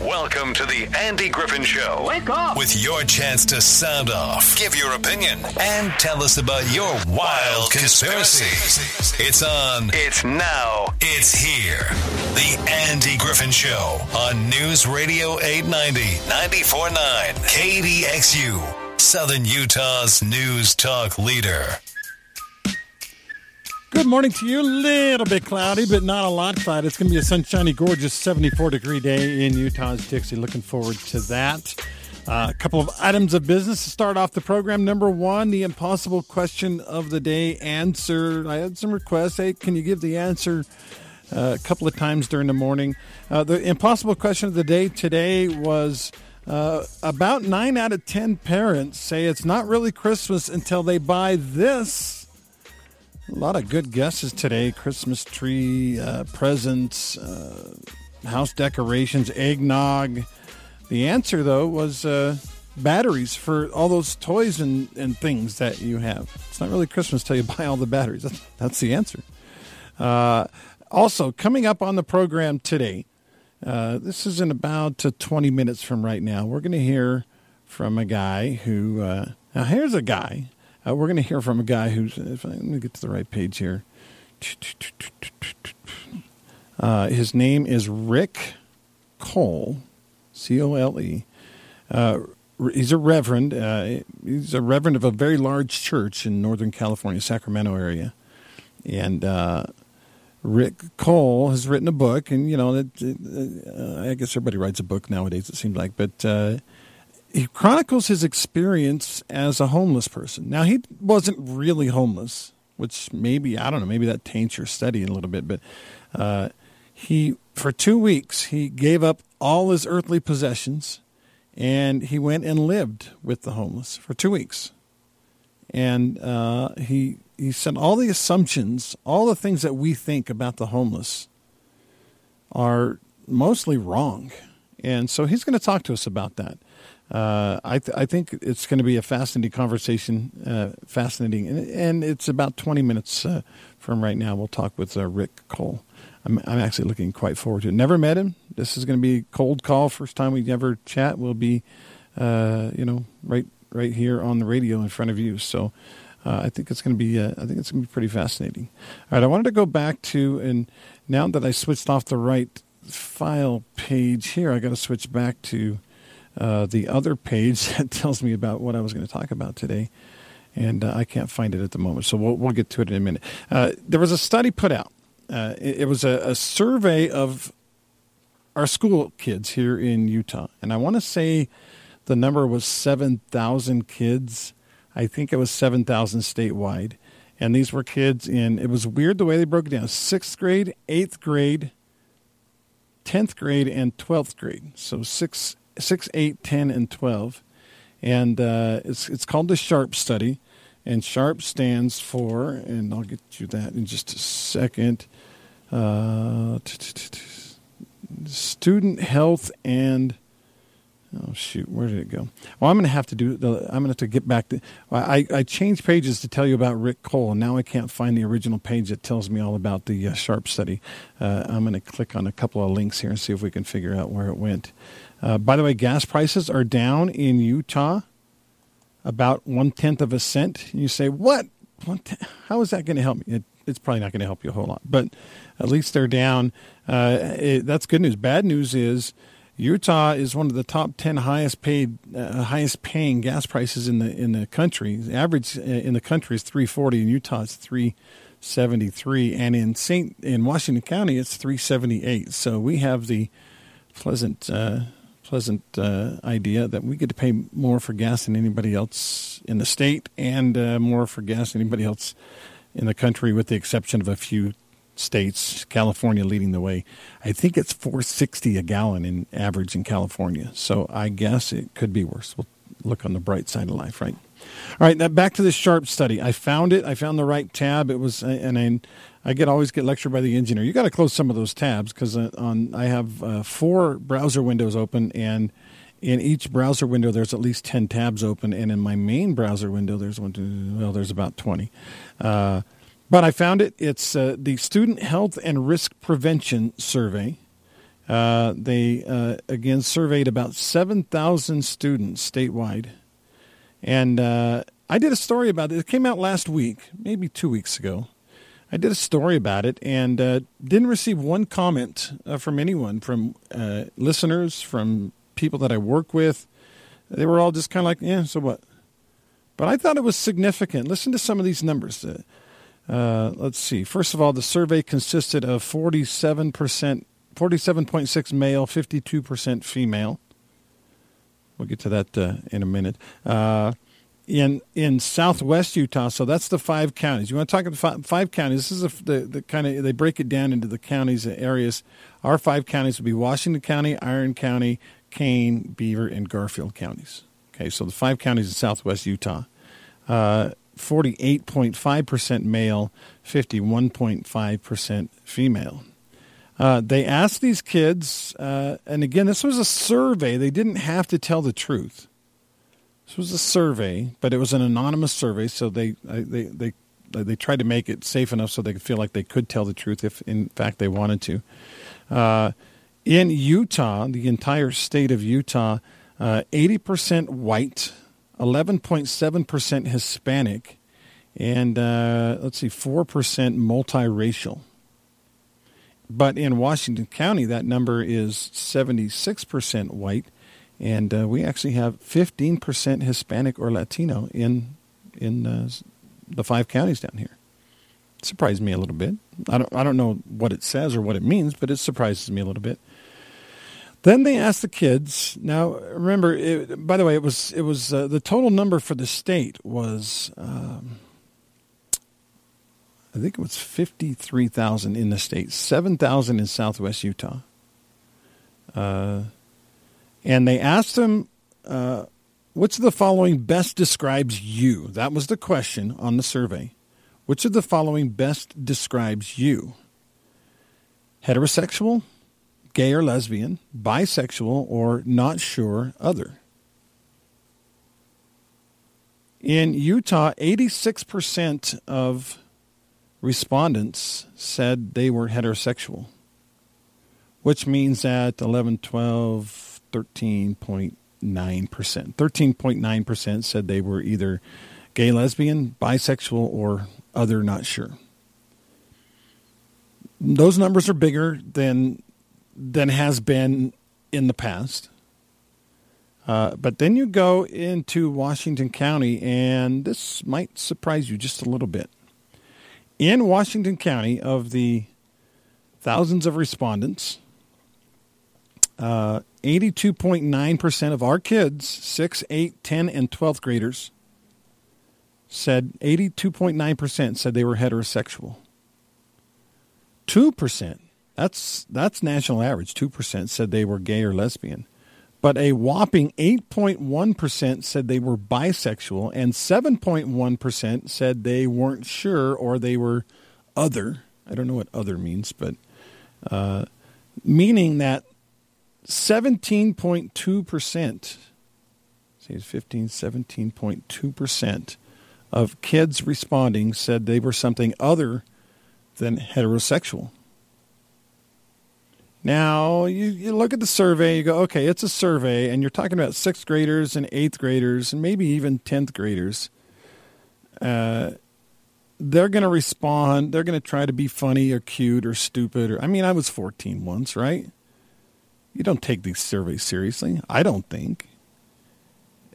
Welcome to the Andy Griffin Show. Wake up! With your chance to sound off, give your opinion, and tell us about your wild conspiracies. It's on. It's now. It's here. The Andy Griffin Show on News Radio 890, 94.9, KDXU, Southern Utah's news talk leader. Good morning to you. A little bit cloudy, but not a lot cloudy. It's going to be a sunshiny, gorgeous 74 degree day in Utah's Dixie. Looking forward to that. Uh, a couple of items of business to start off the program. Number one, the impossible question of the day answer. I had some requests. Hey, can you give the answer uh, a couple of times during the morning? Uh, the impossible question of the day today was. Uh, about nine out of ten parents say it's not really Christmas until they buy this a lot of good guesses today Christmas tree, uh, presents, uh, house decorations, eggnog. The answer, though, was uh, batteries for all those toys and, and things that you have. It's not really Christmas till you buy all the batteries. That's, that's the answer. Uh, also, coming up on the program today, uh, this is in about uh, 20 minutes from right now. We're going to hear from a guy who. now, here's a guy uh, we're going to hear from a guy who's. If I, let me get to the right page here. Uh, his name is Rick Cole, C O L E. Uh, he's a reverend. Uh, he's a reverend of a very large church in Northern California, Sacramento area, and uh, Rick Cole has written a book. And you know, it, it, uh, I guess everybody writes a book nowadays. It seems like, but he chronicles his experience as a homeless person. Now, he wasn't really homeless, which maybe, I don't know, maybe that taints your study a little bit, but uh, he, for two weeks, he gave up all his earthly possessions and he went and lived with the homeless for two weeks. And uh, he, he said all the assumptions, all the things that we think about the homeless are mostly wrong. And so he's going to talk to us about that uh, I, th- I think it's going to be a fascinating conversation, uh, fascinating, and, and, it's about 20 minutes uh, from right now. We'll talk with uh, Rick Cole. I'm, I'm, actually looking quite forward to it. Never met him. This is going to be a cold call. First time we ever chat. We'll be, uh, you know, right right here on the radio in front of you. So I think it's going to be I think it's going to be pretty fascinating. All right, I wanted to go back to and now that I switched off the right file page here, I got to switch back to uh, the other page that tells me about what I was going to talk about today, and uh, I can't find it at the moment. So we'll, we'll get to it in a minute. Uh, there was a study put out. Uh, it, it, was a, a, survey of our school kids here in Utah, and I want to say the number was seven thousand kids. I think it was seven thousand statewide, and these were kids in. It was weird the way they broke it down: sixth grade, eighth grade, tenth grade, and twelfth grade. So six 6, 8, 10, and 12. And uh, it's, it's called the SHARP study. And SHARP stands for, and I'll get you that in just a second uh, student health and Oh shoot, where did it go? Well, I'm going to have to do the. I'm going to have to get back to. I I changed pages to tell you about Rick Cole, and now I can't find the original page that tells me all about the uh, Sharp study. Uh, I'm going to click on a couple of links here and see if we can figure out where it went. Uh, by the way, gas prices are down in Utah about one tenth of a cent. You say, what? How is that going to help me? It, it's probably not going to help you a whole lot, but at least they're down. Uh, it, that's good news. Bad news is Utah is one of the top ten highest paid, uh, highest paying gas prices in the in the country. The average uh, in the country is three forty. In Utah, it's three seventy three, and in Saint in Washington County, it's three seventy eight. So we have the pleasant uh, pleasant uh, idea that we get to pay more for gas than anybody else in the state, and uh, more for gas than anybody else in the country, with the exception of a few states, California leading the way. I think it's 460 a gallon in average in California. So I guess it could be worse. We'll look on the bright side of life, right? All right, now back to the sharp study. I found it. I found the right tab. It was, and I, I get always get lectured by the engineer. You got to close some of those tabs because uh, on I have uh, four browser windows open, and in each browser window there's at least ten tabs open, and in my main browser window there's one, two, well, there's about twenty. Uh, but I found it. It's uh, the Student Health and Risk Prevention Survey. Uh, they uh, again surveyed about 7,000 students statewide. And uh, I did a story about it. It came out last week, maybe two weeks ago. I did a story about it and uh, didn't receive one comment uh, from anyone, from uh, listeners, from people that I work with. They were all just kind of like, yeah, so what? But I thought it was significant. Listen to some of these numbers. Uh, let's see. First of all, the survey consisted of 47%, 47.6 male, 52% female. We'll get to that uh, in a minute. Uh, in in Southwest Utah, so that's the five counties. You want to talk about five, five counties? This is a, the the kind of they break it down into the counties and areas. Our five counties would be Washington County, Iron County, Kane, Beaver, and Garfield counties. Okay, so the five counties in Southwest Utah. Uh, 48.5% male, 51.5% female. Uh, they asked these kids, uh, and again, this was a survey. They didn't have to tell the truth. This was a survey, but it was an anonymous survey, so they they they they tried to make it safe enough so they could feel like they could tell the truth if, in fact, they wanted to. Uh, in Utah, the entire state of Utah, uh, eighty percent white, eleven point seven percent Hispanic, and uh, let's see, four percent multiracial. But in Washington County, that number is seventy six percent white and uh, we actually have 15% Hispanic or Latino in in uh, the five counties down here. It surprised me a little bit. I don't I don't know what it says or what it means, but it surprises me a little bit. Then they asked the kids. Now remember, it, by the way, it was it was uh, the total number for the state was. Um, I think it was 53,000 in the state, 7,000 in southwest Utah. Uh, and they asked them, uh, which of the following best describes you? That was the question on the survey. Which of the following best describes you? Heterosexual, gay or lesbian, bisexual, or not sure other? In Utah, 86% of respondents said they were heterosexual, which means that 11, 12, 13.9%. 13.9% said they were either gay, lesbian, bisexual, or other, not sure. Those numbers are bigger than than has been in the past. Uh, but then you go into Washington County, and this might surprise you just a little bit. In Washington County, of the thousands of respondents, uh, 82.9% of our kids, 6, 8, 10, and 12th graders, said 82.9% said they were heterosexual. 2%, that's, that's national average, 2% said they were gay or lesbian. But a whopping 8.1% said they were bisexual, and 7.1% said they weren't sure or they were other. I don't know what other means, but uh, meaning that 17.2%, see, 15, 17.2% of kids responding said they were something other than heterosexual. Now, you, you look at the survey, you go, okay, it's a survey, and you're talking about sixth graders and eighth graders, and maybe even 10th graders. Uh, they're going to respond. They're going to try to be funny or cute or stupid. Or I mean, I was 14 once, right? You don't take these surveys seriously. I don't think.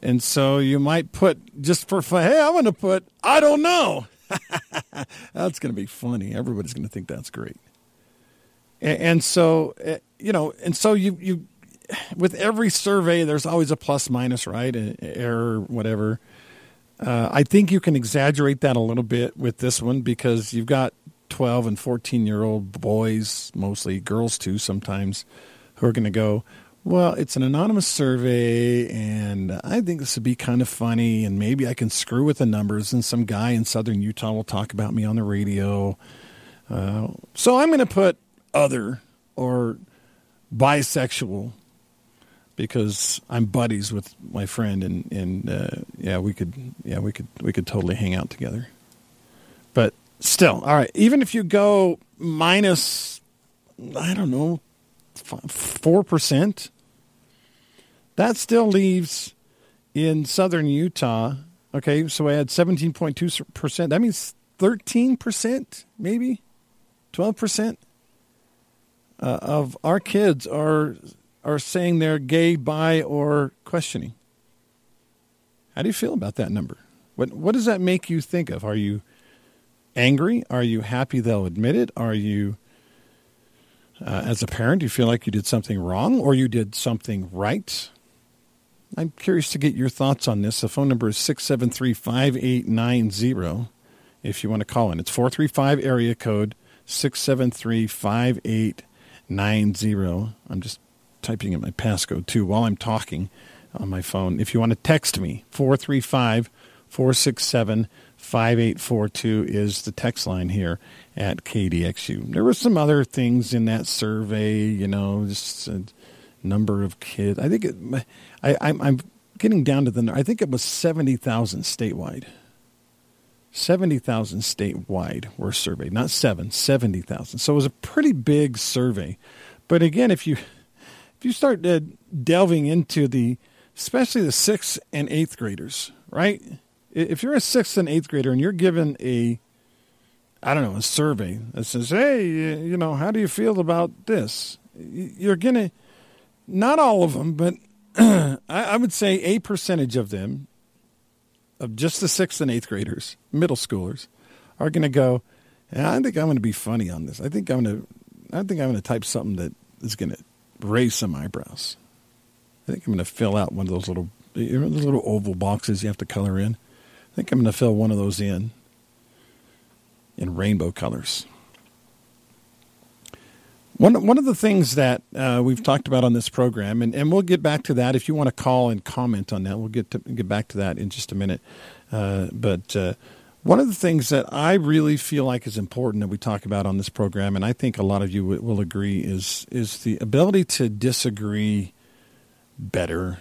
And so you might put just for fun, hey, I'm going to put, I don't know. that's going to be funny. Everybody's going to think that's great. And, so, eh, you know, and so you, you, with every survey, there's always a plus minus, right? Error, whatever. Uh, I think you can exaggerate that a little bit with this one because you've got 12 and 14 year old boys, mostly girls too, sometimes who are going to go, well, it's an anonymous survey, and I think this would be kind of funny, and maybe I can screw with the numbers, and some guy in southern Utah will talk about me on the radio. Uh, so I'm going to put other or bisexual because I'm buddies with my friend, and and uh, yeah, we could yeah we could we could totally hang out together. But still, all right. Even if you go minus, I don't know, four percent. That still leaves in southern Utah. Okay, so I had seventeen point two percent. That means thirteen percent, maybe twelve percent uh, of our kids are are saying they're gay, bi, or questioning. How do you feel about that number? What what does that make you think of? Are you angry? Are you happy they'll admit it? Are you uh, as a parent, do you feel like you did something wrong or you did something right? I'm curious to get your thoughts on this. The phone number is 673 5890 if you want to call in. It's 435 area code 673 5890. I'm just typing in my passcode too while I'm talking on my phone. If you want to text me, 435 467 5842 is the text line here at KDXU. There were some other things in that survey, you know, just a number of kids. I think it, I, I'm, I'm getting down to the, I think it was 70,000 statewide. 70,000 statewide were surveyed, not seven, 70,000. So it was a pretty big survey. But again, if you, if you start uh, delving into the, especially the sixth and eighth graders, right? If you're a sixth and eighth grader and you're given a, I don't know, a survey that says, hey, you know, how do you feel about this? You're going to, not all of them, but I would say a percentage of them of just the sixth and eighth graders, middle schoolers, are going to go. I think I'm going to be funny on this. I think I'm going to. I think I'm going to type something that is going to raise some eyebrows. I think I'm going to fill out one of those little, you know, those little oval boxes you have to color in. I think I'm going to fill one of those in in rainbow colors. One one of the things that uh, we've talked about on this program, and, and we'll get back to that. If you want to call and comment on that, we'll get to get back to that in just a minute. Uh, but uh, one of the things that I really feel like is important that we talk about on this program, and I think a lot of you w- will agree, is is the ability to disagree better.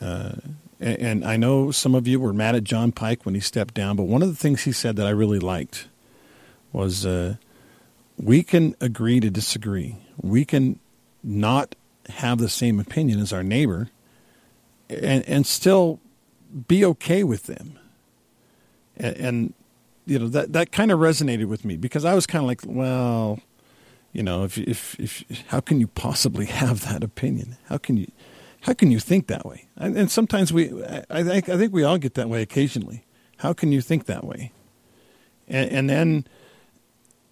Uh, and, and I know some of you were mad at Jon Pike when he stepped down, but one of the things he said that I really liked was uh, we can agree to disagree. We can not have the same opinion as our neighbor and, and still be okay with them. And, and you know, that, that kind of resonated with me because I was kind of like, well, you know, if, if, if, how can you possibly have that opinion? How can you, how can you think that way? And, and sometimes we, I, think, I think we all get that way occasionally. How can you think that way? And, and then,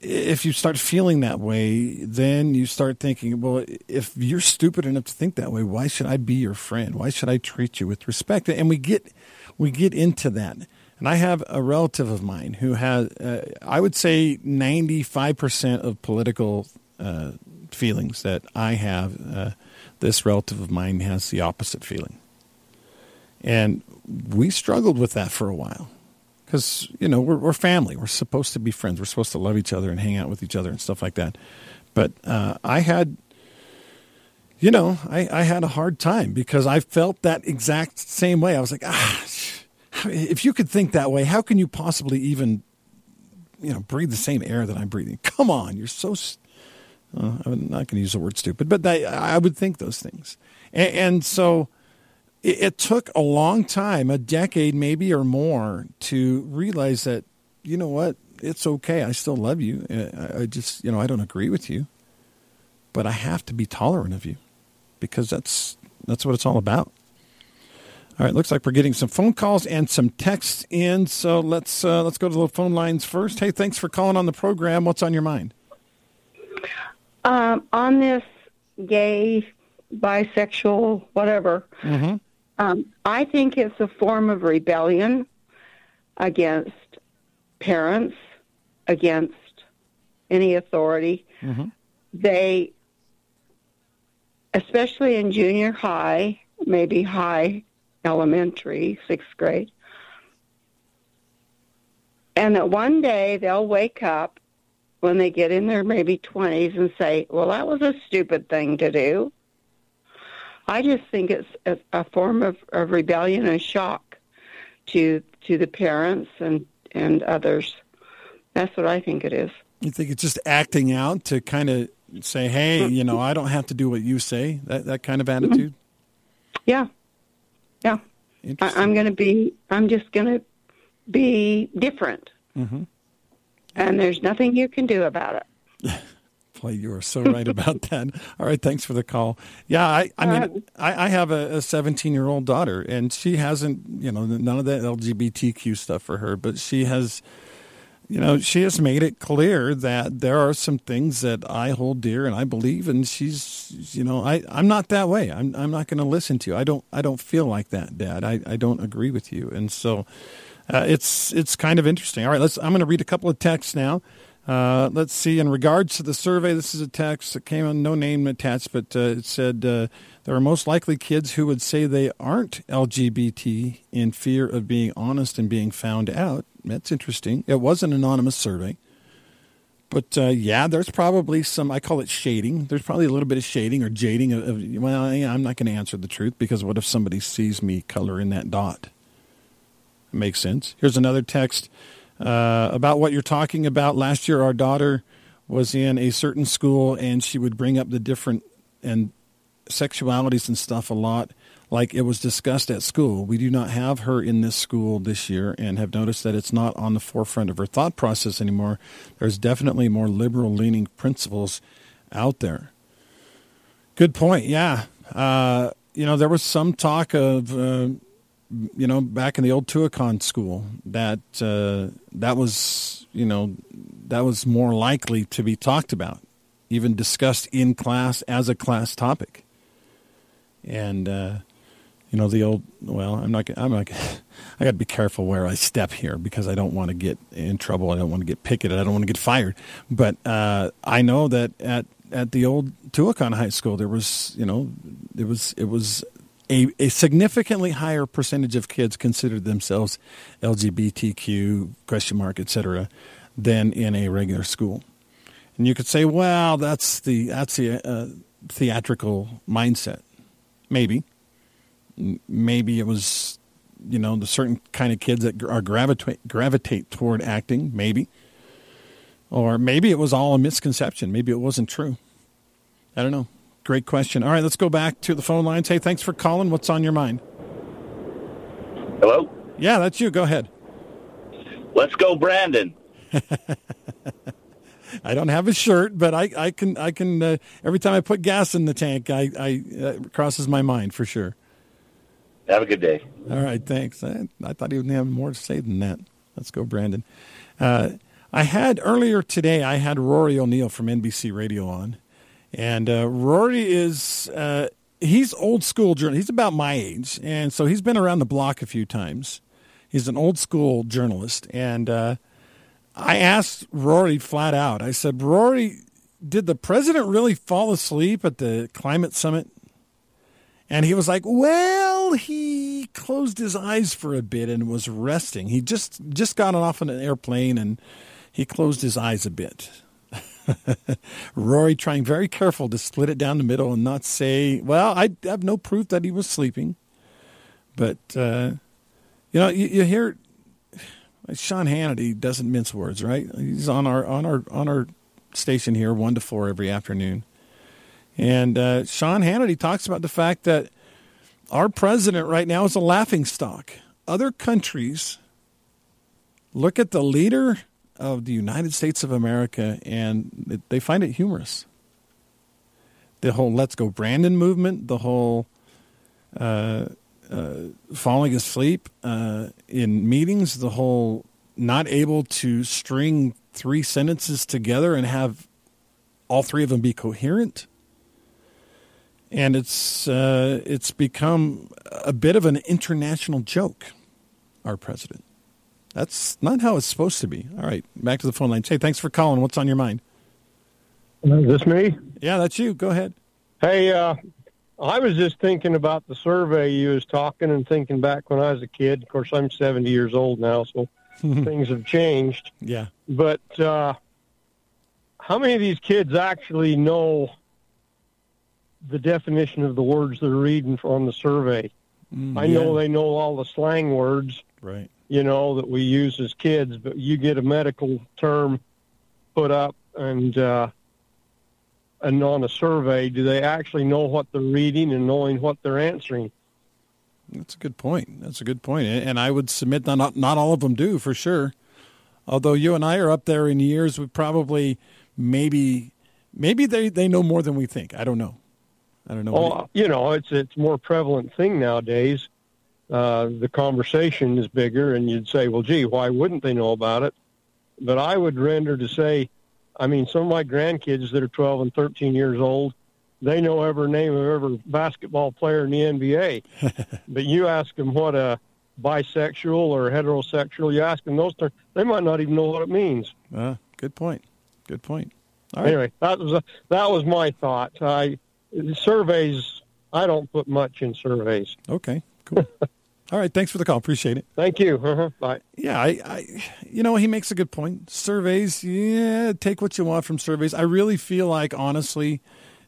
if you start feeling that way, then you start thinking, well, if you're stupid enough to think that way, why should I be your friend? Why should I treat you with respect? And we get we get into that. And I have a relative of mine who has, uh, I would say, 95% of political uh, feelings that I have. Uh, this relative of mine has the opposite feeling. And we struggled with that for a while because you know we're, we're family. We're supposed to be friends. We're supposed to love each other and hang out with each other and stuff like that. But uh, I had, you know, I, I had a hard time because I felt that exact same way. I was like, ah, if you could think that way, how can you possibly even, you know, breathe the same air that I'm breathing? Come on, you're so. Uh, I'm not going to use the word stupid, but I, I would think those things, and, and so it, it took a long time, a decade maybe or more, to realize that you know what, it's okay. I still love you. I, I just you know I don't agree with you, but I have to be tolerant of you because that's that's what it's all about. All right, looks like we're getting some phone calls and some texts in. So let's uh, let's go to the phone lines first. Hey, thanks for calling on the program. What's on your mind? Um, on this gay, bisexual, whatever. Mm-hmm. Um, I think it's a form of rebellion against parents, against any authority. Mm-hmm. They, especially in junior high, maybe high elementary, sixth grade, and that one day they'll wake up when they get in their maybe 20s and say, well, that was a stupid thing to do. I just think it's a, a form of, of rebellion and shock to to the parents and and others. That's what I think it is. You think it's just acting out to kind of say, "Hey, you know, I don't have to do what you say." That that kind of attitude. Yeah, yeah. I, I'm going to be. I'm just going to be different, Mm-hmm. and there's nothing you can do about it. Boy, you are so right about that. All right, thanks for the call. Yeah, I, I mean, I, I have a 17 year old daughter, and she hasn't, you know, none of that LGBTQ stuff for her, but she has, you know, she has made it clear that there are some things that I hold dear and I believe, and she's, you know, I, I'm not that way. I'm, I'm not going to listen to you. I don't, I don't feel like that, Dad. I, I don't agree with you, and so uh, it's, it's kind of interesting. All right, let's. I'm going to read a couple of texts now. Uh, let's see. In regards to the survey, this is a text that came on, no name attached, but uh, it said uh, there are most likely kids who would say they aren't LGBT in fear of being honest and being found out. That's interesting. It was an anonymous survey. But uh, yeah, there's probably some, I call it shading. There's probably a little bit of shading or jading of, of well, yeah, I'm not going to answer the truth because what if somebody sees me color in that dot? Makes sense. Here's another text uh, about what you're talking about. Last year, our daughter was in a certain school, and she would bring up the different and sexualities and stuff a lot, like it was discussed at school. We do not have her in this school this year, and have noticed that it's not on the forefront of her thought process anymore. There's definitely more liberal-leaning principles out there. Good point. Yeah. Uh, you know, there was some talk of. Uh, you know, back in the old Tuacahn school, that uh, that was, you know, that was more likely to be talked about, even discussed in class as a class topic. And uh, you know, the old. Well, I'm not. I'm not. I got to be careful where I step here because I don't want to get in trouble. I don't want to get picketed. I don't want to get fired. But uh, I know that at at the old Tuacahn High School, there was, you know, it was it was a, a significantly higher percentage of kids considered themselves LGBTQ question mark etc. than in a regular school. And you could say, well, that's the that's the uh, theatrical mindset. Maybe, maybe it was, you know, the certain kind of kids that are gravitate gravitate toward acting. Maybe, or maybe it was all a misconception. Maybe it wasn't true. I don't know. Great question. All right, let's go back to the phone lines. Hey, thanks for calling. What's on your mind? Hello? Yeah, that's you. Go ahead. Let's go, Brandon. I don't have a shirt, but I, I can I can uh, every time I put gas in the tank, I, I uh, crosses my mind for sure. Have a good day. All right, thanks. I, I thought he would have more to say than that. Let's go, Brandon. Uh, I had earlier today. I had Rory O'Neill from NBC Radio on, and uh, Rory is uh, he's old school journalist. He's about my age, and so he's been around the block a few times. He's an old school journalist, and uh, I asked Rory flat out. I said, Rory, did the president really fall asleep at the climate summit? And he was like, "Well, he closed his eyes for a bit and was resting. He just just got off on an airplane and he closed his eyes a bit." Rory trying very careful to split it down the middle and not say, "Well, I have no proof that he was sleeping." But uh, you know, you, you hear Sean Hannity doesn't mince words, right? He's on our on our on our station here, one to four every afternoon, and uh, Sean Hannity talks about the fact that our president right now is a laughing stock. Other countries look at the leader of the United States of America and they find it humorous. The whole "Let's Go Brandon" movement, the whole uh, uh, falling asleep uh, in meetings, the whole not able to string three sentences together and have all three of them be coherent. And it's uh, it's become a bit of an international joke. Our president. That's not how it's supposed to be. All right, back to the phone line. Hey, thanks for calling. What's on your mind? Is this me? Yeah, that's you. Go ahead. Hey, uh, I was just thinking about the survey you was talking and thinking back when I was a kid. Of course, I'm 70 years old now, so things have changed. Yeah. But uh, how many of these kids actually know the definition of the words they're reading from the survey? Mm, I know yeah. they know all the slang words, Right. You know, that we use as kids, but you get a medical term put up and uh, and on a survey, do they actually know what they're reading and knowing what they're answering? That's a good point. That's a good point. And I would submit that not not all of them do for sure. Although you and I are up there in years, we probably maybe maybe they, they know more than we think. I don't know. I don't know. Well, you, you know, it's it's more prevalent thing nowadays. Uh, the conversation is bigger, and you'd say, "Well, gee, why wouldn't they know about it?" But I would render to say, I mean, some of my grandkids that are 12 and 13 years old, they know every name of every basketball player in the NBA. but you ask them what a bisexual or heterosexual, you ask them those terms, they might not even know what it means. Uh, good point. Good point. All right. Anyway, that was a, that was my thought. I surveys. I don't put much in surveys. Okay. Cool. All right. Thanks for the call. Appreciate it. Thank you. Uh-huh. Bye. Yeah, I, I, you know, he makes a good point. Surveys, yeah, take what you want from surveys. I really feel like, honestly,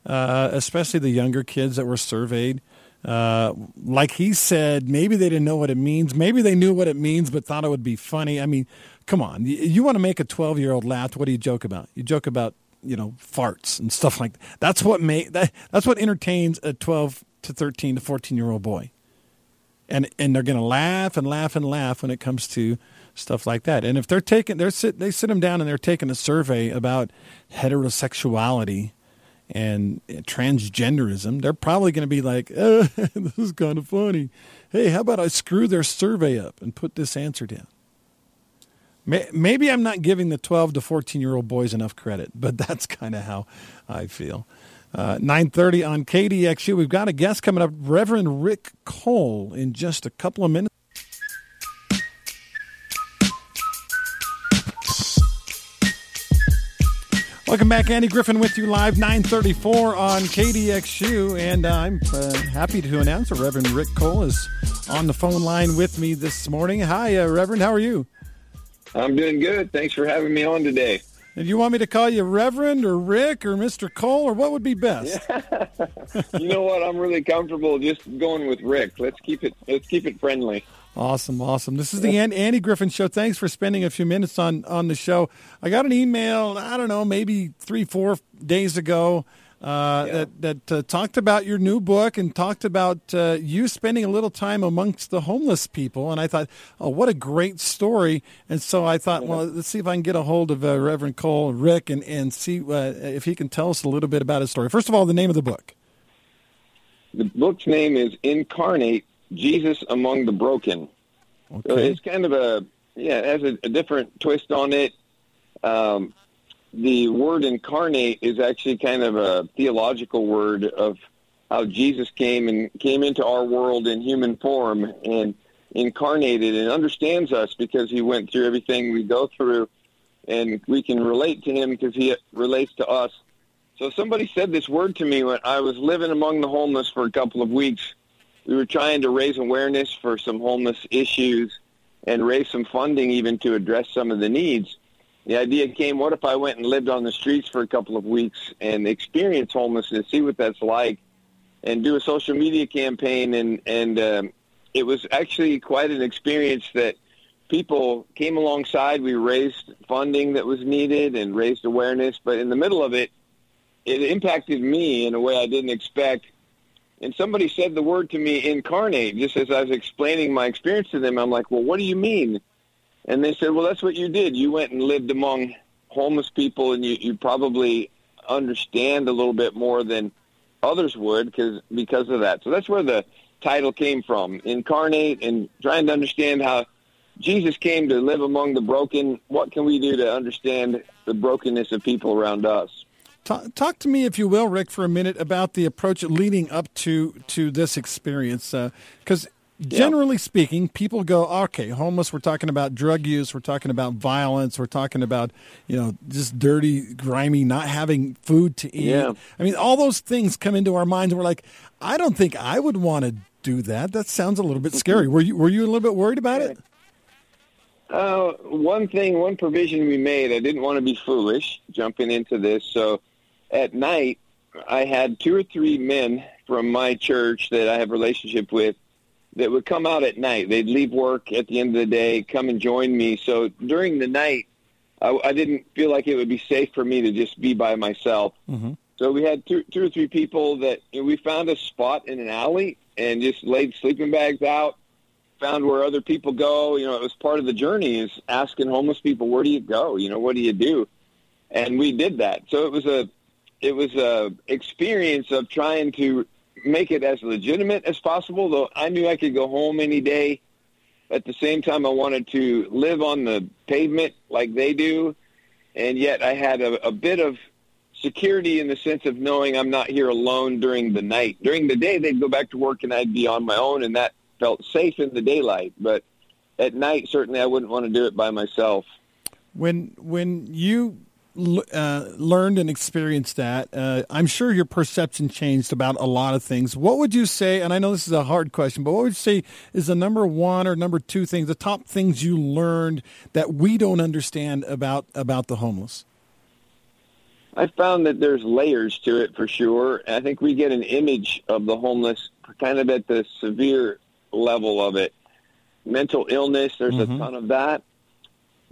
uh, especially the younger kids that were surveyed, uh, like he said, maybe they didn't know what it means. Maybe they knew what it means, but thought it would be funny. I mean, come on. You, you want to make a 12 year old laugh. What do you joke about? You joke about, you know, farts and stuff like that. That's what, make, that, that's what entertains a 12 to 13 to 14 year old boy and and they're going to laugh and laugh and laugh when it comes to stuff like that. And if they're taking, they're sit, they sit them down and they're taking a survey about heterosexuality and eh, transgenderism, they're probably going to be like, "This is kind of funny." Hey, how about I screw their survey up and put this answer down? Maybe I'm not giving the 12 to 14 year old boys enough credit, but that's kind of how I feel. Uh, 9.30 on KDXU. We've got a guest coming up, Reverend Rick Cole, in just a couple of minutes. Welcome back, Andy Griffin with you live, 934 on KDXU. And uh, I'm uh, happy to announce that Reverend Rick Cole is on the phone line with me this morning. Hi, uh, Reverend. How are you? I'm doing good. Thanks for having me on today. And you want me to call you Reverend or Rick or Mr. Cole or what would be best? Yeah. you know what? I'm really comfortable just going with Rick. Let's keep it. Let's keep it friendly. Awesome, awesome. This is the Andy Griffin Show. Thanks for spending a few minutes on on the show. I got an email. I don't know, maybe three, four days ago uh, yeah. that that uh, talked about your new book and talked about uh, you spending a little time amongst the homeless people. And I thought, oh, what a great story! And so I thought, well, let's see if I can get a hold of uh, Reverend Cole Rick and and see uh, if he can tell us a little bit about his story. First of all, the name of the book. The book's name is Incarnate: Jesus Among the Broken. Okay. So it's kind of a yeah, it has a, a different twist on it. Um, the word incarnate is actually kind of a theological word of how Jesus came and came into our world in human form and incarnated and understands us because he went through everything we go through and we can relate to him because he relates to us. So somebody said this word to me when I was living among the homeless for a couple of weeks. We were trying to raise awareness for some homeless issues and raise some funding even to address some of the needs the idea came, what if I went and lived on the streets for a couple of weeks and experience homelessness, see what that's like, and do a social media campaign. And, and um, it was actually quite an experience that people came alongside. We raised funding that was needed and raised awareness. But in the middle of it, it impacted me in a way I didn't expect. And somebody said the word to me, incarnate, just as I was explaining my experience to them. I'm like, well, what do you mean? And they said, well, that's what you did. You went and lived among homeless people, and you, you probably understand a little bit more than others would because because of that. So that's where the title came from, incarnate, and trying to understand how Jesus came to live among the broken. What can we do to understand the brokenness of people around us? Talk, talk to me, if you will, Rick, for a minute about the approach leading up to to this experience, because uh, generally speaking, people go, okay, homeless, we're talking about drug use, we're talking about violence, we're talking about, you know, just dirty, grimy, not having food to eat. Yeah. I mean, all those things come into our minds and we're like, I don't think I would want to do that. That sounds a little bit scary. were you were you a little bit worried about it? Uh, one thing, one provision we made, I didn't want to be foolish jumping into this. So at night, I had two or three men from my church that I have a relationship with that would come out at night. They'd leave work at the end of the day, come and join me. So during the night, I, I didn't feel like it would be safe for me to just be by myself. Mm-hmm. So we had two, two or three people that you know, we found a spot in an alley and just laid sleeping bags out. Found where other people go. You know, it was part of the journey is asking homeless people, where do you go? You know, what do you do? And we did that. So it was a, it was a experience of trying to make it as legitimate as possible. Though I knew I could go home any day. At the same time, I wanted to live on the pavement like they do, and yet I had a, a bit of security in the sense of knowing I'm not here alone during the night. During the day, they'd go back to work and I'd be on my own, and that felt safe in the daylight. But at night, certainly, I wouldn't want to do it by myself. When when you uh, learned and experienced that, uh, I'm sure your perception changed about a lot of things. What would you say? And I know this is a hard question, but what would you say is the number one or number two things, the top things you learned that we don't understand about about the homeless? I found that there's layers to it for sure. I think we get an image of the homeless kind of at the severe level of it. Mental illness, there's mm-hmm. a ton of that.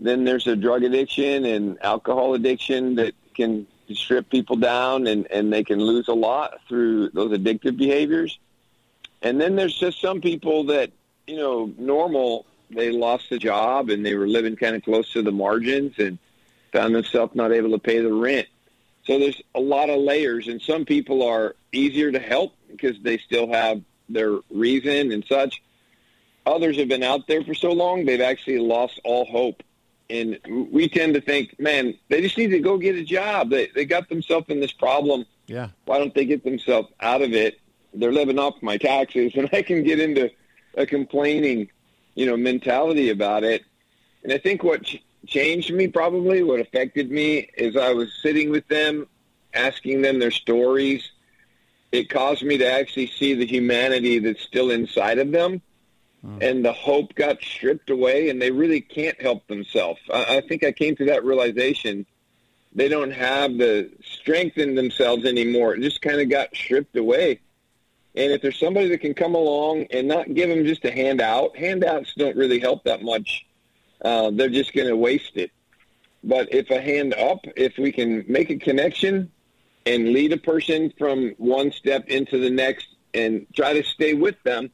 Then there's a drug addiction and alcohol addiction that can strip people down and, and they can lose a lot through those addictive behaviors. And then there's just some people that, you know, normal, they lost a job and they were living kind of close to the margins and found themselves not able to pay the rent so there's a lot of layers, and some people are easier to help because they still have their reason and such. Others have been out there for so long they've actually lost all hope. And we tend to think, man, they just need to go get a job. They they got themselves in this problem. Yeah. Why don't they get themselves out of it? They're living off my taxes, and I can get into a complaining, you know, mentality about it. And I think what changed me probably, what affected me is I was sitting with them, asking them their stories. It caused me to actually see the humanity that's still inside of them. Hmm. And the hope got stripped away, and they really can't help themselves. I, I think I came to that realization. They don't have the strength in themselves anymore. It just kind of got stripped away. And if there's somebody that can come along and not give them just a handout, handouts don't really help that much uh, they're just going to waste it. But if a hand up, if we can make a connection and lead a person from one step into the next and try to stay with them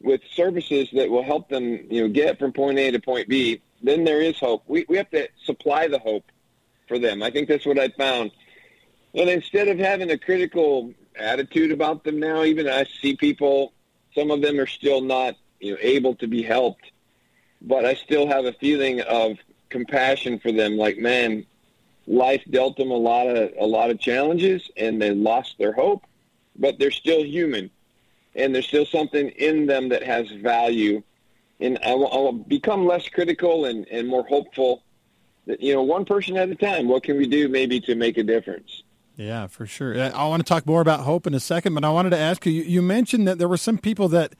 with services that will help them, you know, get from point A to point B, then there is hope. We, we have to supply the hope for them. I think that's what I found. And instead of having a critical attitude about them now, even I see people, some of them are still not, you know, able to be helped but I still have a feeling of compassion for them. Like, man, life dealt them a lot of a lot of challenges, and they lost their hope, but they're still human, and there's still something in them that has value. And I will, I'll become less critical and, and more hopeful. That you know, one person at a time. What can we do maybe to make a difference? Yeah, for sure. I want to talk more about hope in a second, but I wanted to ask you. You mentioned that there were some people that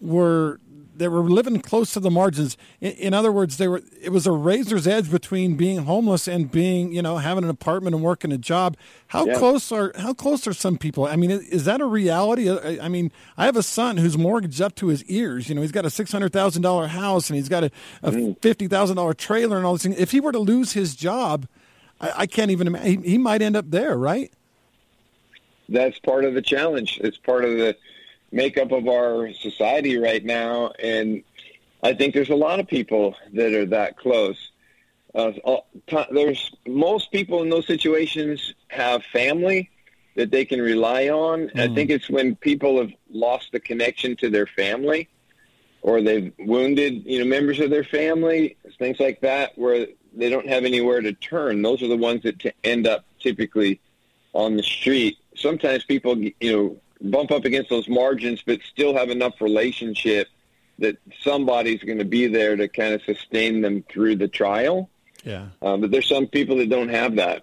were they were living close to the margins. In, in, other words, they were it was a razor's edge between being homeless and being you know having an apartment and working a job. How yeah. close are how close are some people? I mean, is that a reality? I, I mean, I have a son who's mortgaged up to his ears. You know, he's got a six hundred thousand dollar house and he's got a, a mm. fifty thousand dollar trailer and all this. Thing. If he were to lose his job, I, I can't even imagine. He, he might end up there, right? That's part of the challenge. It's part of the makeup of our society right now, and I think there's a lot of people that are that close. Uh, there's most people in those situations have family that they can rely on. Mm. I think it's when people have lost the connection to their family, or they've wounded you know members of their family, things like that, where they don't have anywhere to turn. Those are the ones that t- end up typically on the street. Sometimes people, you know, bump up against those margins, but still have enough relationship that somebody's going to be there to kind of sustain them through the trial. Yeah. Uh, but there's some people that don't have that.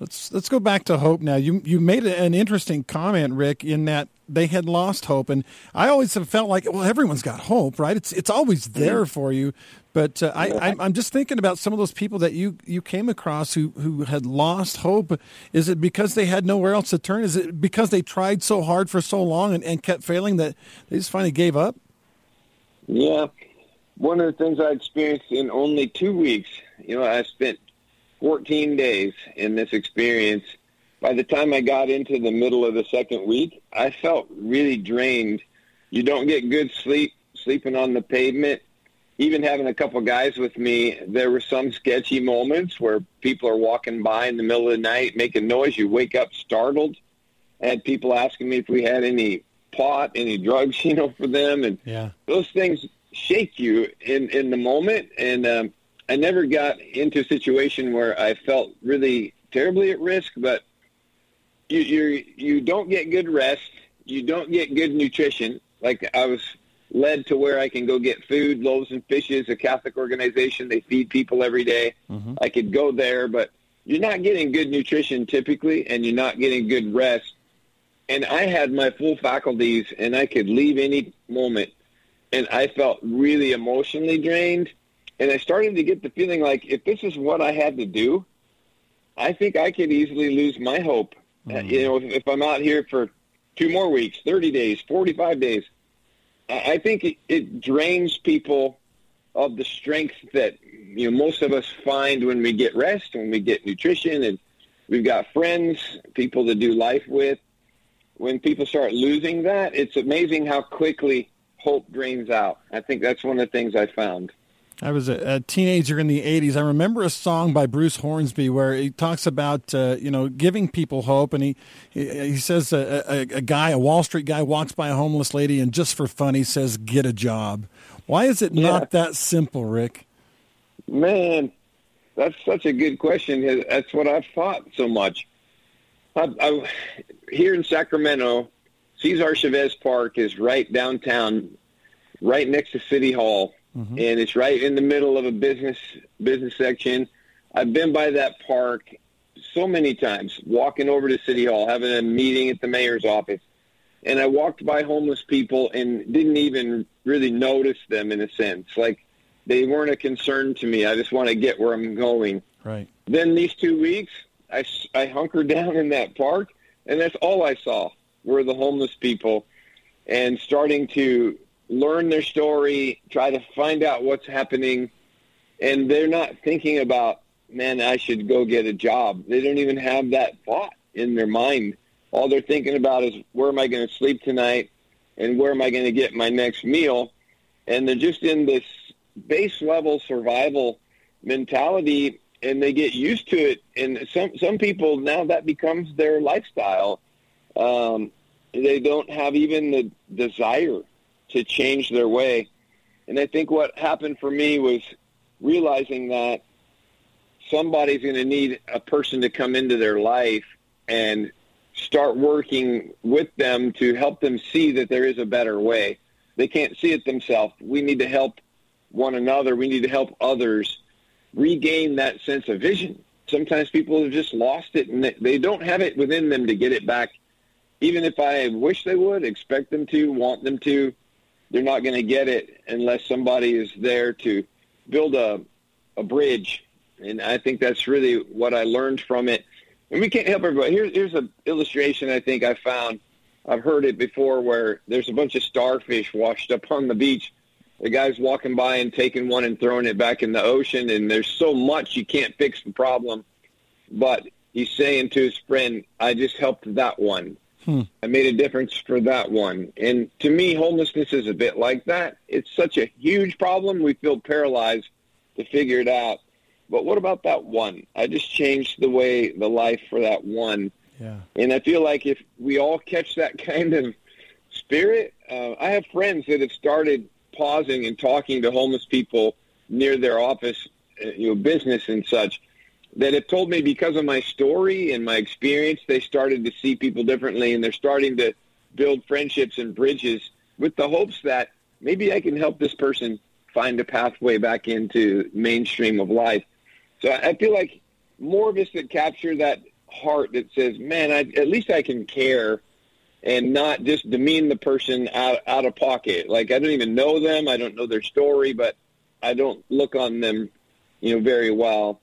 Let's let's go back to hope now. You you made an interesting comment, Rick, in that they had lost hope, and I always have felt like well, everyone's got hope, right? It's it's always there for you. But uh, I, I'm just thinking about some of those people that you, you came across who, who had lost hope. Is it because they had nowhere else to turn? Is it because they tried so hard for so long and, and kept failing that they just finally gave up? Yeah. One of the things I experienced in only two weeks, you know, I spent 14 days in this experience. by the time I got into the middle of the second week, I felt really drained. You don't get good sleep sleeping on the pavement. Even having a couple guys with me, there were some sketchy moments where people are walking by in the middle of the night making noise. You wake up startled. I had people asking me if we had any pot, any drugs, you know, for them, and Yeah. those things shake you in in the moment. And um, I never got into a situation where I felt really terribly at risk, but you you you don't get good rest. You don't get good nutrition. Like I was led to where I can go get food, loaves and fishes, a Catholic organization. They feed people every day. I could go there, but you're not getting good nutrition typically, and you're not getting good rest. And I had my full faculties, and I could leave any moment, and I felt really emotionally drained. And I started to get the feeling like if this is what I had to do, I think I could easily lose my hope. Uh, you know, if, if I'm out here for two more weeks, 30 days, 45 days, I think it, it drains people of the strength that you know most of us find when we get rest, when we get nutrition, and we've got friends, people to do life with. When people start losing that, it's amazing how quickly hope drains out. I think that's one of the things I found. I was a, a teenager in the '80s. I remember a song by Bruce Hornsby where he talks about uh, you know giving people hope, and he he, he says a, a, a guy, a Wall Street guy, walks by a homeless lady, and just for fun, he says, "Get a job." Why is it not that simple, Rick? Man, that's such a good question. That's what I've thought so much. I, I, here in Sacramento, Cesar Chavez Park is right downtown, right next to City Hall, Mm-hmm. and it's right in the middle of a business business section. I've been by that park so many times, walking over to City Hall, having a meeting at the mayor's office, and I walked by homeless people and didn't even really notice them in a sense, like they weren't a concern to me. I just want to get where I'm going. Right. Then these two weeks, I hunkered down in that park, and that's all I saw were the homeless people, and starting to learn their story, try to find out what's happening, and they're not thinking about, man, I should go get a job. They don't even have that thought in their mind. All they're thinking about is where am I going to sleep tonight, and where am I going to get my next meal, and they're just in this base level survival mentality and they get used to it and some some people now that becomes their lifestyle um they don't have even the desire to change their way and i think what happened for me was realizing that somebody's going to need a person to come into their life and start working with them to help them see that there is a better way they can't see it themselves we need to help one another. We need to help others regain that sense of vision. Sometimes people have just lost it and they- don't have it within them to get it back. Even if I wish they would, expect them to, want them to, they're not going to get it unless somebody is there to build a, a bridge. And I think that's really what I learned from it. And we can't help everybody. Here, here's an illustration I think I found. I've heard it before where there's a bunch of starfish washed up on the beach the guy's walking by and taking one and throwing it back in the ocean and there's so much you can't fix the problem but he's saying to his friend i just helped that one i made a difference for that one. And to me homelessness is a bit like that. It's such a huge problem. We feel paralyzed to figure it out. But what about that one? I just changed the way the life for that one. Yeah. and I feel like if we all catch that kind of spirit, uh, I have friends that have started pausing and talking to homeless people near their office, uh, you know, business and such, that have told me because of my story and my experience, they started to see people differently and they're starting to build friendships and bridges with the hopes that maybe I can help this person find a pathway back into mainstream of life. So I feel like more of us that capture that heart that says, "Man, I, at least I can care," and not just demean the person out out of pocket. Like I don't even know them, I don't know their story, but I don't look on them, you know, very well.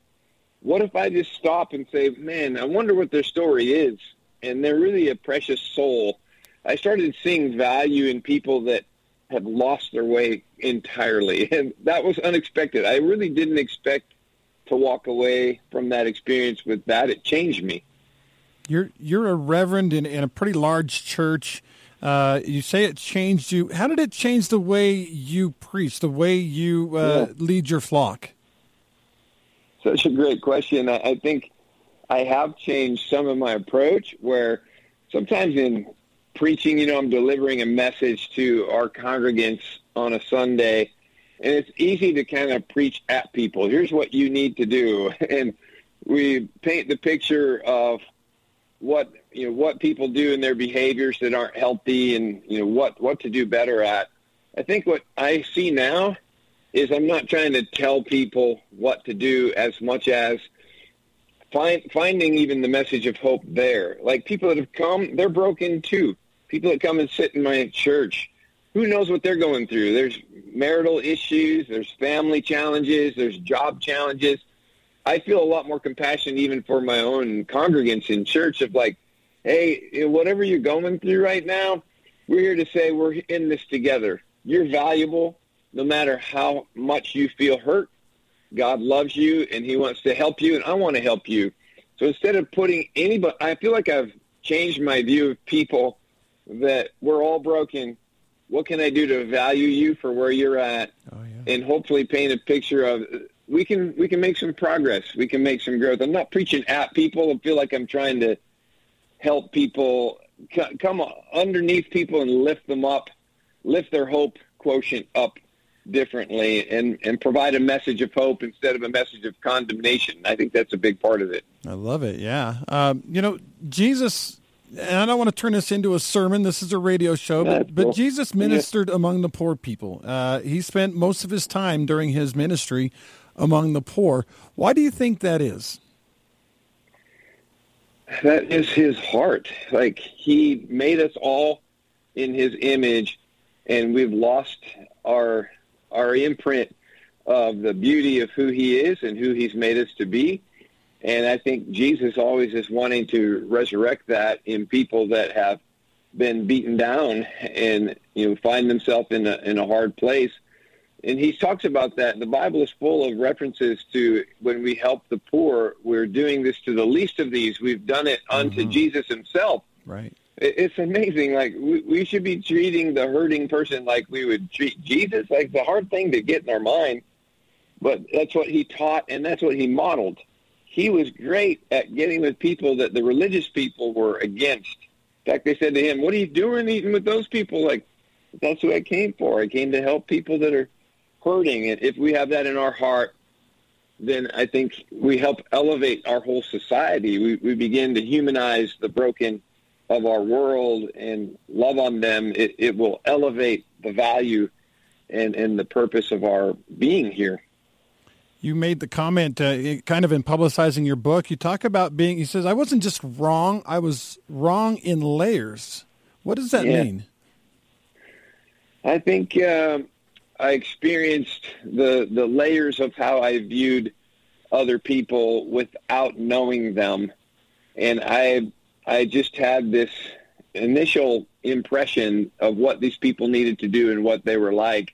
What if I just stop and say, "Man, I wonder what their story is," and they're really a precious soul. I started seeing value in people that have lost their way entirely, and that was unexpected. I really didn't expect to walk away from that experience with that. It changed me. You're you're a reverend in, in a pretty large church. Uh, you say it changed you. How did it change the way you preach, the way you uh, yeah. lead your flock? Such a great question. I, I think I have changed some of my approach where sometimes in preaching, you know, I'm delivering a message to our congregants on a Sunday, and it's easy to kind of preach at people. Here's what you need to do. And we paint the picture of what you know what people do in their behaviors that aren't healthy and you know what what to do better at. I think what I see now is I'm not trying to tell people what to do as much as find, finding even the message of hope there. Like people that have come, they're broken too. People that come and sit in my church, who knows what they're going through? There's marital issues, there's family challenges, there's job challenges. I feel a lot more compassion even for my own congregants in church of like, hey, eh, whatever you're going through right now, we're here to say we're in this together. You're valuable no matter how much you feel hurt God loves you and He wants to help you, and I want to help you. So instead of putting anybody, I feel like I've changed my view of people that we're all broken. What can I do to value you for where you're at, oh, yeah. and hopefully paint a picture of we can we can make some progress. We can make some growth. I'm not preaching at people. I feel like I'm trying to help people come underneath people and lift them up, lift their hope quotient up differently and, and provide a message of hope instead of a message of condemnation. I think that's a big part of it. I love it. Yeah. Um, you know, Jesus, and I don't want to turn this into a sermon. This is a radio show, but, but Jesus ministered yeah. among the poor people. Uh, he spent most of his time during his ministry among the poor. Why do you think that is? That is his heart. Like he made us all in his image, and we've lost our our imprint of the beauty of who he is and who he's made us to be. And I think Jesus always is wanting to resurrect that in people that have been beaten down and you know find themselves in a in a hard place. And he talks about that. The Bible is full of references to when we help the poor, we're doing this to the least of these. We've done it unto mm-hmm. Jesus himself. Right it's amazing. Like we, we should be treating the hurting person like we would treat Jesus. Like the hard thing to get in our mind, but that's what he taught and that's what he modeled. He was great at getting with people that the religious people were against. In fact, they said to him, "What are you doing eating with those people?" Like that's who I came for. I came to help people that are hurting, and if we have that in our heart, then I think we help elevate our whole society. We, we begin to humanize the broken of our world and love on them, it, it will elevate the value and, and the purpose of our being here. You made the comment, uh, kind of in publicizing your book. You talk about being. He says, "I wasn't just wrong; I was wrong in layers." What does that yeah. mean? I think uh, I experienced the the layers of how I viewed other people without knowing them, and I I just had this initial impression of what these people needed to do and what they were like.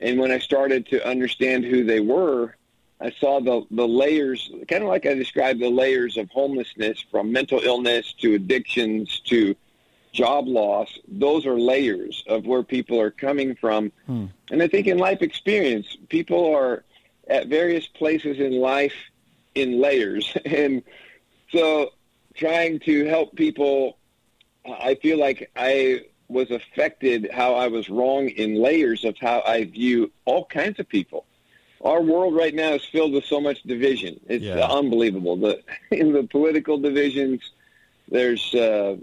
And when I started to understand who they were, I saw the, the layers, kind of like I described the layers of homelessness from mental illness to addictions to job loss. Those are layers of where people are coming from. Hmm. And I think in life experience, people are at various places in life in layers. And so trying to help people, I feel like I was affected how I was wrong in layers of how I view all kinds of people. Our world right now is filled with so much division. It's yeah. unbelievable. The in the political divisions, there's uh,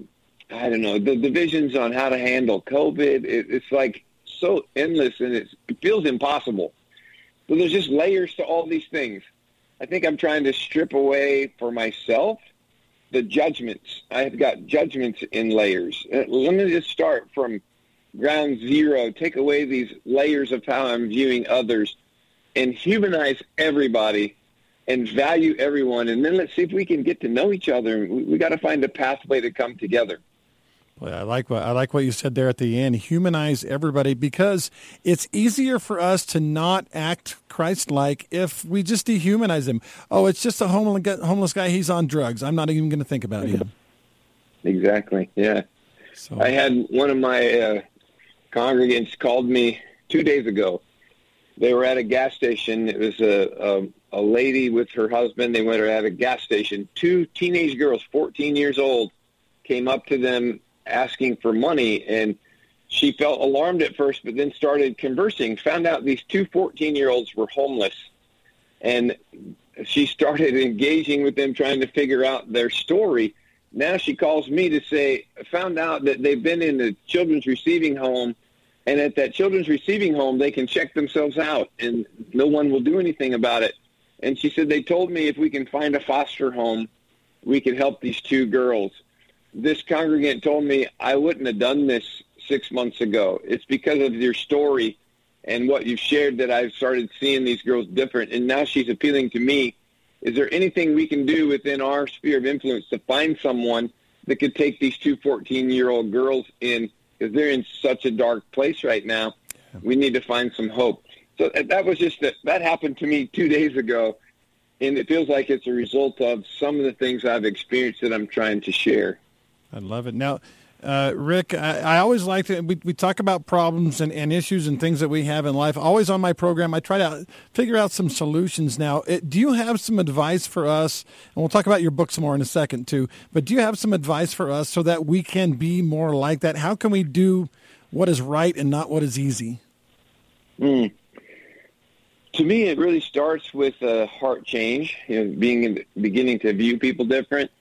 I don't know the divisions on how to handle COVID. It, it's like so endless and it feels impossible. So there's just layers to all these things. I think I'm trying to strip away for myself the judgments. I have got judgments in layers. Uh, let me just start from ground zero, take away these layers of how I'm viewing others, and humanize everybody and value everyone. And then let's see if we can get to know each other. We, we got to find a pathway to come together. Well, I like what I like what you said there at the end. Humanize everybody because it's easier for us to not act Christ-like if we just dehumanize him. Oh, it's just a homeless guy. He's on drugs. I'm not even going to think about him. exactly. Yeah. So. I had one of my uh, congregants called me two days ago. They were at a gas station. It was a, a a lady with her husband. They went at a gas station. Two teenage girls, 14 years old, came up to them asking for money, and she felt alarmed at first, but then started conversing. Found out these two 14-year-olds were homeless, and she started engaging with them, trying to figure out their story. Now she calls me to say, found out that they've been in the children's receiving home, and at that children's receiving home, they can check themselves out, and no one will do anything about it. And she said, they told me if we can find a foster home, we could help these two girls. This congregant told me I wouldn't have done this six months ago. It's because of your story and what you've shared that I've started seeing these girls different. And now she's appealing to me. Is there anything we can do within our sphere of influence to find someone that could take these two 14-year-old girls in because they're in such a dark place right now? We need to find some hope. So that was just that, that happened to me two days ago, and it feels like it's a result of some of the things I've experienced that I'm trying to share. I love it. Now, uh, Rick, I, I, always like to, we, we talk about problems and, and, issues and things that we have in life. Always on my program, I try to figure out some solutions. Now, it, do you have some advice for us? And we'll talk about your books more in a second, too. But do you have some advice for us so that we can be more like that? How can we do what is right and not what is easy? Mm to me, it really starts with a heart change, you know, being beginning to view people different.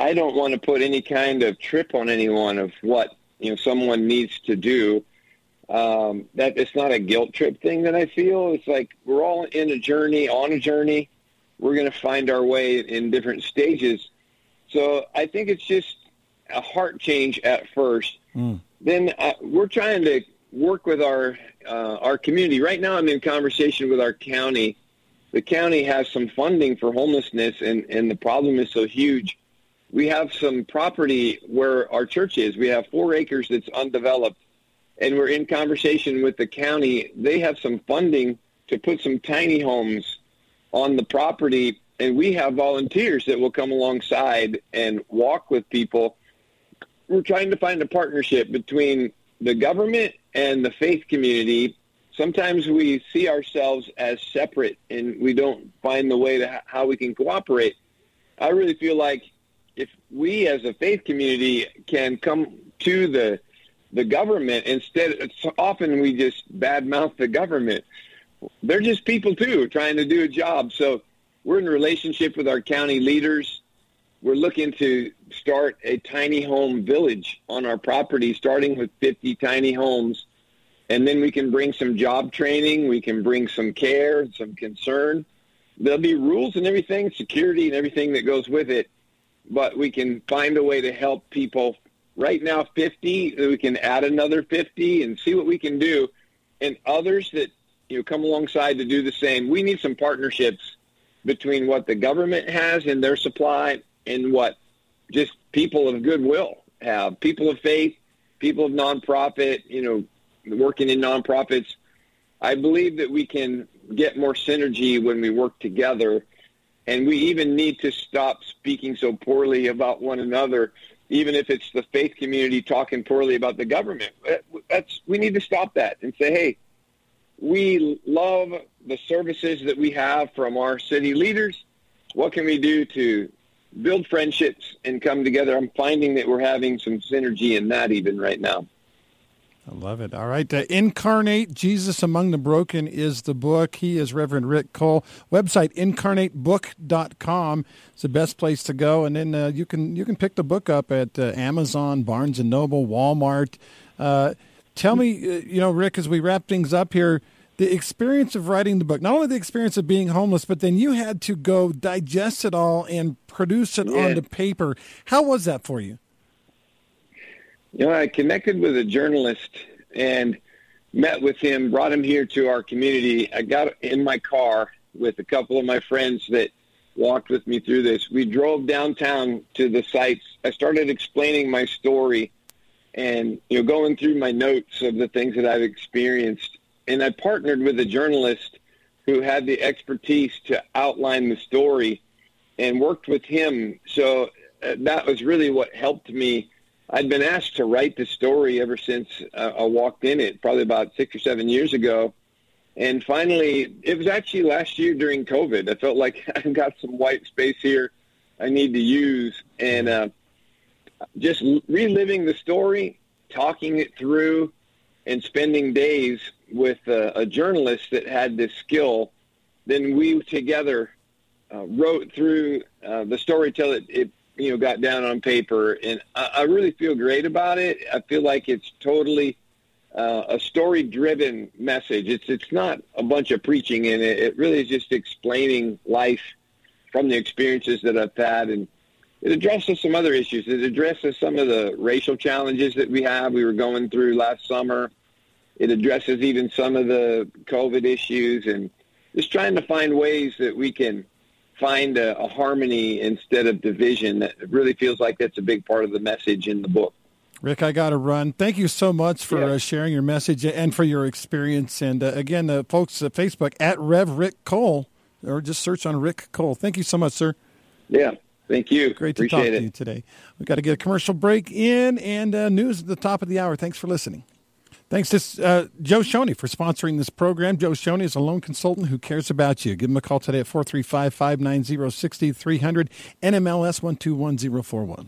I don't want to put any kind of trip on anyone of what you know someone needs to do. Um, that it's not a guilt trip thing that I feel. It's like we're all in a journey, on a journey. We're going to find our way in different stages. So I think it's just a heart change at first. Mm. Then uh, we're trying to work with our uh, our community. Right now, I'm in conversation with our county. The county has some funding for homelessness, and, and the problem is so huge. We have some property where our church is. We have four acres that's undeveloped, and we're in conversation with the county. They have some funding to put some tiny homes on the property, and we have volunteers that will come alongside and walk with people. We're trying to find a partnership between the government and the faith community, sometimes we see ourselves as separate and we don't find the way to how we can cooperate. I really feel like if we as a faith community can come to the the government instead often we just badmouth the government. They're just people too trying to do a job. So we're in relationship with our county leaders. We're looking to start a tiny home village on our property, starting with 50 tiny homes. And then we can bring some job training. We can bring some care, some concern. There'll be rules and everything, security and everything that goes with it. But we can find a way to help people. Right now, 50, we can add another 50 and see what we can do. And others that you know come alongside to do the same. We need some partnerships between what the government has in their supply and what just people of goodwill have, people of faith, people of nonprofit, you know, working in nonprofits. I believe that we can get more synergy when we work together. And we even need to stop speaking so poorly about one another, even if it's the faith community talking poorly about the government. Uh, that's, we need to stop that and say, hey, we love the services that we have from our city leaders. What can we do to build friendships and come together. I'm finding that we're having some synergy in that even right now. I love it. All right. Uh, Incarnate Jesus Among the Broken is the book. He is Reverend Rick Cole. Website incarnatebook.com. is the best place to go. And then uh, you can you can pick the book up at uh, Amazon, Barnes and Noble, Walmart. Uh, tell me, uh, you know, Rick, as we wrap things up here, the experience of writing the book, not only the experience of being homeless, but then you had to go digest it all and produce it yeah. onto paper. How was that for you? You know, I connected with a journalist and met with him, brought him here to our community. I got in my car with a couple of my friends that walked with me through this. We drove downtown to the sites. I started explaining my story and you know going through my notes of the things that I've experienced and I partnered with a journalist who had the expertise to outline the story and worked with him. So uh, that was really what helped me. I'd been asked to write the story ever since uh, I walked in it, probably about six or seven years ago. And finally, it was actually last year during COVID. I felt like I've got some white space here I need to use. And uh, just reliving the story, talking it through, and spending days with a, a journalist that had this skill, then we together uh, wrote through uh, the story till it, it, you know got down on paper, and I, I really feel great about it. I feel like it's totally uh, a story-driven message. It's it's not a bunch of preaching in it. It really is just explaining life from the experiences that I've had, and it addresses some other issues. It addresses some of the racial challenges that we have. We were going through last summer. It addresses even some of the COVID issues, and just trying to find ways that we can find a, a harmony instead of division. That really feels like that's a big part of the message in the book. Rick, I got to run. Thank you so much for yeah. uh, sharing your message and for your experience. And uh, again, uh, folks, uh, Facebook at Rev Rick Cole, or just search on Rick Cole. Thank you so much, sir. Yeah, thank you. Great to Appreciate talk it. to you today. We've got to get a commercial break in and uh, news at the top of the hour. Thanks for listening. Thanks to uh, Joe Shoney for sponsoring this program. Joe Shoney is a loan consultant who cares about you. Give him a call today at 435 590 6300 NMLS 121041.